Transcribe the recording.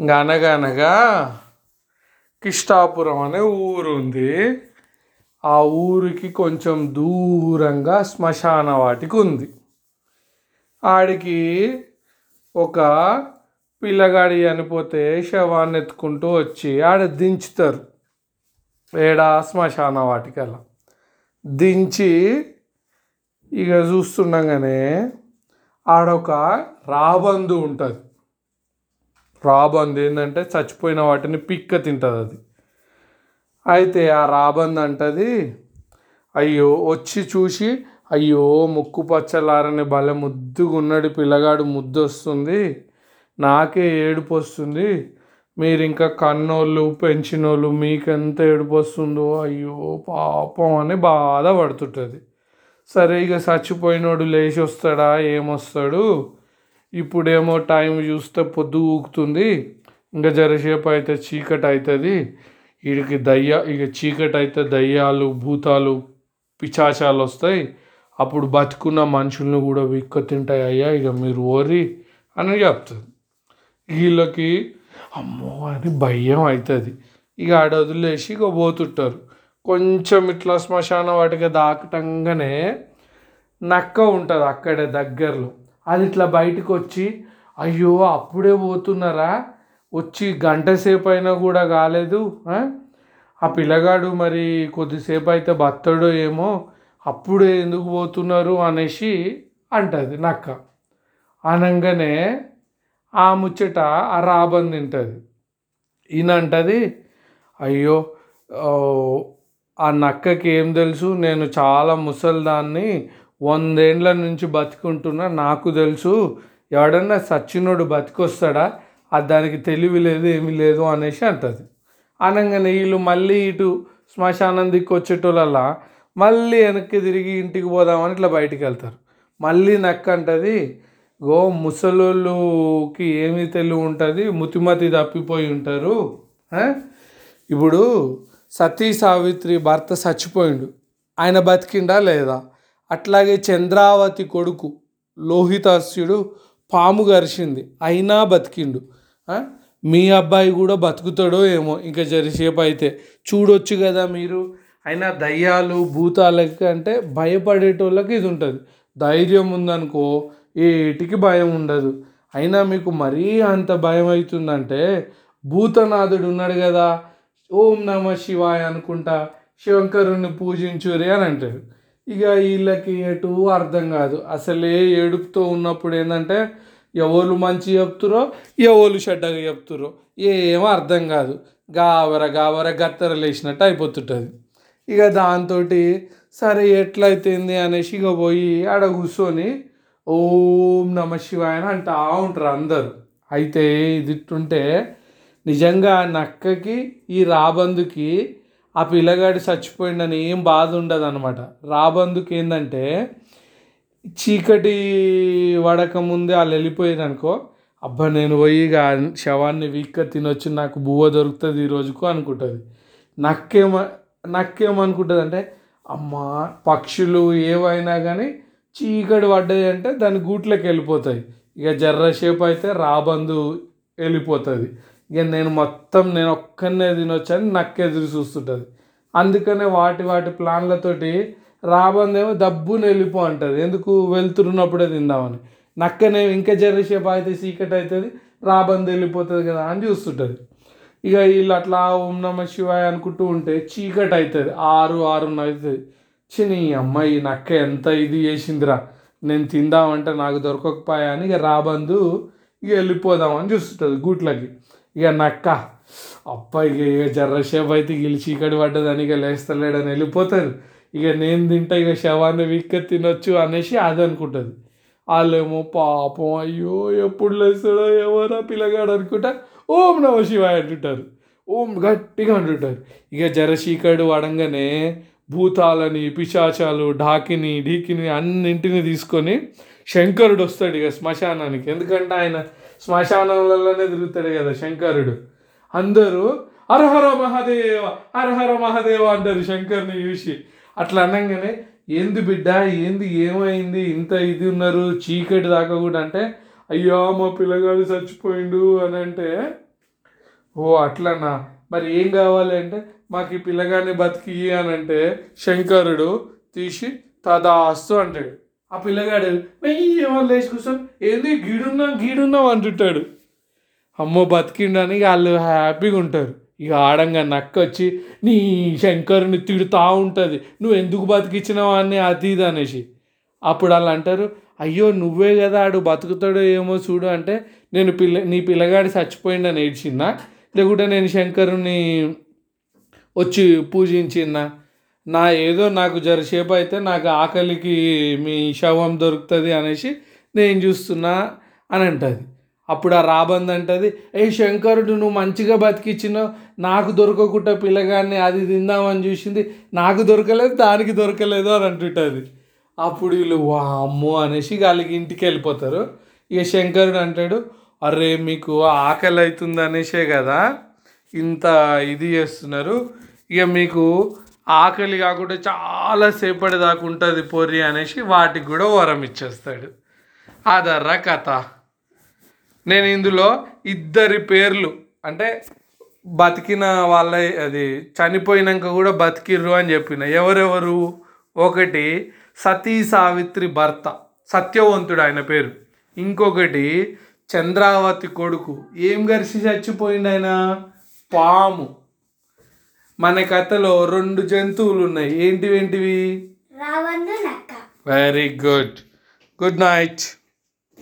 ఇంకా అనగనగా కిష్టాపురం అనే ఊరు ఉంది ఆ ఊరికి కొంచెం దూరంగా శ్మశాన వాటికి ఉంది. ఆడికి ఒక పిల్లగాడి చనిపోతే శవాన్ని ఎత్తుకుంటూ వచ్చి ఆడ దించుతారు. ఏడా శ్మశాన వాటికల్లా దించి ఇక చూస్తుండగానే ఆడొక రాబందు ఉంటుంది. రాబందు ఏంటంటే చచ్చిపోయిన వాటిని పిక్క తింటుంది అది. అయితే ఆ రాబందు అంటది అయ్యో వచ్చి చూసి అయ్యో ముక్కు పచ్చలారని భలే ముద్దుగా ఉన్నాడు పిల్లగాడు ముద్దు వస్తుంది నాకే ఏడుపు వస్తుంది మీరు ఇంకా కన్నోళ్ళు పెంచినోళ్ళు మీకెంత ఏడుపు వస్తుందో అయ్యో పాపం అని బాధపడుతుంటుంది. సరే ఇక చచ్చిపోయినోడు లేచి వస్తాడా ఏమొస్తాడు? ఇప్పుడేమో టైం చూస్తే పొద్దు ఊగుతుంది. ఇంకా జరసేపు అయితే చీకటి అవుతుంది వీడికి దయ్య ఇక చీకటి అయితే దయ్యాలు భూతాలు పిచాచాలు వస్తాయి అప్పుడు బతుకున్న మనుషులను కూడా విక్క తింటాయి. అయ్యా ఇక మీరు ఓరి అని చెప్తుంది. వీళ్ళకి అమ్మో అని భయం అవుతుంది ఇక ఆడ వదిలేసి ఇక పోతుంటారు. కొంచెం ఇట్లా శ్మశాన వాటికి దాకటంగానే నక్క ఉంటుంది అక్కడే దగ్గరలో. అది ఇట్లా బయటకు వచ్చి అయ్యో అప్పుడే పోతున్నారా? వచ్చి గంట సేపు అయినా కూడా కాలేదు ఆ? పిల్లగాడు మరి కొద్దిసేపు అయితే బత్తడో ఏమో అప్పుడే ఎందుకు పోతున్నారు? అనేసి అంటది నక్క. అనగానే ఆ ముచ్చట ఆ రాబంది తింటుంది. ఈయన అంటది అయ్యో ఆ నక్కకి ఏం తెలుసు నేను చాలా ముసలిదాన్ని వందేండ్ల నుంచి బతుకుంటున్నా నాకు తెలుసు. ఎవడన్నా సచ్చినోడు బతికొస్తాడా? అది దానికి తెలివి లేదు ఏమీ లేదు అనేసి అంటుంది. అనగానే వీళ్ళు మళ్ళీ ఇటు శ్మశానం దిక్కు వచ్చేటోళ్ళల్లా మళ్ళీ వెనక్కి తిరిగి ఇంటికి పోదామని ఇట్లా బయటికి వెళ్తారు. మళ్ళీ నక్క అంటది గో ముసలోళ్ళుకి ఏమి తెలివి ఉంటుంది ముతిమతి తప్పిపోయి ఉంటారు. ఇప్పుడు సతీ సావిత్రి భర్త చచ్చిపోయిండు. ఆయన బతికిండా లేదా? అట్లాగే చంద్రావతి కొడుకు లోహితాస్యుడు పాము గరిచింది. అయినా బతికిండు. మీ అబ్బాయి కూడా బతుకుతాడో ఏమో ఇంకా జరిసేపు అయితే. చూడొచ్చు కదా మీరు. అయినా దయ్యాలు భూతాలకి అంటే భయపడేటోళ్ళకి ఇది ఉంటుంది. ధైర్యం ఉందనుకో ఏటికి భయం ఉండదు. అయినా మీకు మరీ అంత భయం అవుతుందంటే భూతనాథుడు ఉన్నాడు కదా. ఓం నమ శివాయ అనుకుంటా శంకరుని పూజించురి అని అంటాడు. ఇక వీళ్ళకి ఎటు అర్థం కాదు. అసలే ఏడుపుతో ఉన్నప్పుడు ఏంటంటే ఎవరు మంచి చెప్తురో ఎవరు చెడ్డగా చెప్తురో ఏమో అర్థం కాదు. గావర గావర గత్తర లేచినట్టు అయిపోతుంటుంది. ఇక దాంతో సరే ఎట్లయితేంది అనేసి ఇక పోయి ఆడ కూర్చొని ఓం నమ శివాయ అని అంటా ఉంటారు అందరు. అయితే ఇది ఇట్టుంటే నిజంగా నక్కకి ఈ రాబందుకి ఆ పిల్లగాడు చచ్చిపోయిండని ఏం బాధ ఉండదు అనమాట రాబందుకు ఏంటంటే చీకటి వడక ముందే వాళ్ళు వెళ్ళిపోయారు అనుకో అబ్బా నేను పోయి ఇక శవాన్ని వీక్క తినొచ్చు నాకు బువ్వ దొరుకుతుంది ఈరోజుకు అనుకుంటుంది. నక్కేమ నక్కేమనుకుంటుంది అంటే అమ్మ పక్షులు ఏవైనా కానీ చీకటి పడ్డాయి అంటే దాని గూట్లోకి వెళ్ళిపోతాయి ఇక జర్రసేపు అయితే రాబందు వెళ్ళిపోతుంది. ఇక నేను మొత్తం నేను ఒక్కనే తినొచ్చని నక్క ఎదురు చూస్తుంటుంది. అందుకనే వాటి వాటి ప్లాన్లతోటి రాబందేమో దబ్బుని వెళ్ళిపో అంటుంది. ఎందుకు వెళ్తున్నప్పుడే తిందామని. నక్కనే ఇంకా జర్రసేపు అయితే చీకటి అవుతుంది రాబందు వెళ్ళిపోతుంది కదా అని చూస్తుంటుంది. ఇక వీళ్ళు అట్లా ఓం నమ శివాయ అనుకుంటూ ఉంటే చీకటి అవుతుంది ఆరు ఆరున్నర అవుతుంది చిని అమ్మాయి నక్క ఎంత ఇది చేసిందిరా. నేను తిందామంటే నాకు దొరకకపోయా అని ఇక రాబందు ఇక వెళ్ళిపోదామని చూస్తుంటుంది గూట్లకి. ఇక నక్క అప్ప ఇక ఇక జర్రసేపు అయితే వీళ్ళు చీకటి పడ్డదని ఇక లేస్తలేడని వెళ్ళిపోతారు. ఇక నేను తింటా ఇక శవాన్ని వీక్క తినొచ్చు అనేసి అది అనుకుంటుంది. వాళ్ళేమో పాపం అయ్యో ఎప్పుడు లేస్తాడో ఎవరా పిల్లగాడు అనుకుంటా ఓం నమ శివాయ అంటుంటారు. ఓం గట్టిగా అంటుంటారు. ఇక జరశీకడు వడంగానే భూతాలని పిశాచాలు ఢాకిని ఢీకిని అన్నింటిని తీసుకొని శంకరుడు వస్తాడు ఇక శ్మశానానికి. ఎందుకంటే ఆయన శ్మశానంలోనే తిరుగుతాడు కదా శంకరుడు. అందరూ హరహర మహాదేవ హరహర మహాదేవ అంటారు శంకర్ని చూసి. అట్లా అనగానే ఏంది బిడ్డ ఏంది ఏమైంది ఇంత ఇది ఉన్నారు చీకటి దాకా కూడా అంటే అయ్యో మా పిల్లగాడు చచ్చిపోయిండు అని అంటే ఓ అట్లనా మరి ఏం కావాలి అంటే మాకు ఈ పిల్లగాడిని బతికి అని అంటే శంకరుడు తీసి తదాస్తు అంటాడు. ఆ పిల్లగాడు ఏమో లేచి కూర్చొని ఏంది గీడున్నాం గీడున్నాం అంటుంటాడు. అమ్మో బతికిండని ఇక వాళ్ళు హ్యాపీగా ఉంటారు. ఇక ఆడంగా నక్క వచ్చి నీ శంకరుని తిడుతూ ఉంటుంది. నువ్వు ఎందుకు బతికిచ్చినావు అని అది ఇది అనేసి. అప్పుడు వాళ్ళు అంటారు అయ్యో నువ్వే కదా ఆడు బతుకుతాడో ఏమో చూడు అంటే నేను పిల్ల నీ పిల్లగాడి చచ్చిపోయిండని ఏడ్చిందా? లేకుంటే నేను శంకరుని వచ్చి పూజించిందా? నా ఏదో నాకు జరసేపు అయితే నాకు ఆకలికి మీ శవం దొరుకుతుంది అనేసి నేను చూస్తున్నా అని అంటుంది. అప్పుడు ఆ రాబంద్ అంటది ఏ శంకరుడు నువ్వు మంచిగా బతికిచ్చినావు. నాకు దొరకకుండా పిల్లగాన్ని అది తిందామని చూసింది. నాకు దొరకలేదు దానికి దొరకలేదు అని అంటుంటుంది. అప్పుడు వీళ్ళు వామ్మో అనేసి వాళ్ళకి ఇంటికి వెళ్ళిపోతారు. ఇక శంకరుడు అంటాడు అరే మీకు ఆకలి అవుతుంది అనేసే కదా ఇంత ఇది చేస్తున్నారు. ఇక మీకు ఆకలి కాకుండా చాలా సేపటి దాకా ఉంటుంది పొర్రి అనేసి వాటికి కూడా వరం ఇచ్చేస్తాడు. అదర్రా కథ. నేను ఇందులో ఇద్దరి పేర్లు అంటే బతికిన వాళ్ళ అది చనిపోయినాక కూడా బతికిర్రు అని చెప్పిన ఎవరెవరు? ఒకటి సతీ సావిత్రి భర్త సత్యవంతుడు ఆయన పేరు. ఇంకొకటి చంద్రావతి కొడుకు. ఏం గరిసి చచ్చిపోయిండు ఆయన? పాము. మన కథలో రెండు జంతువులు ఉన్నాయి ఏంటివి? ఏంటివి వెరీ గుడ్ గుడ్ నైట్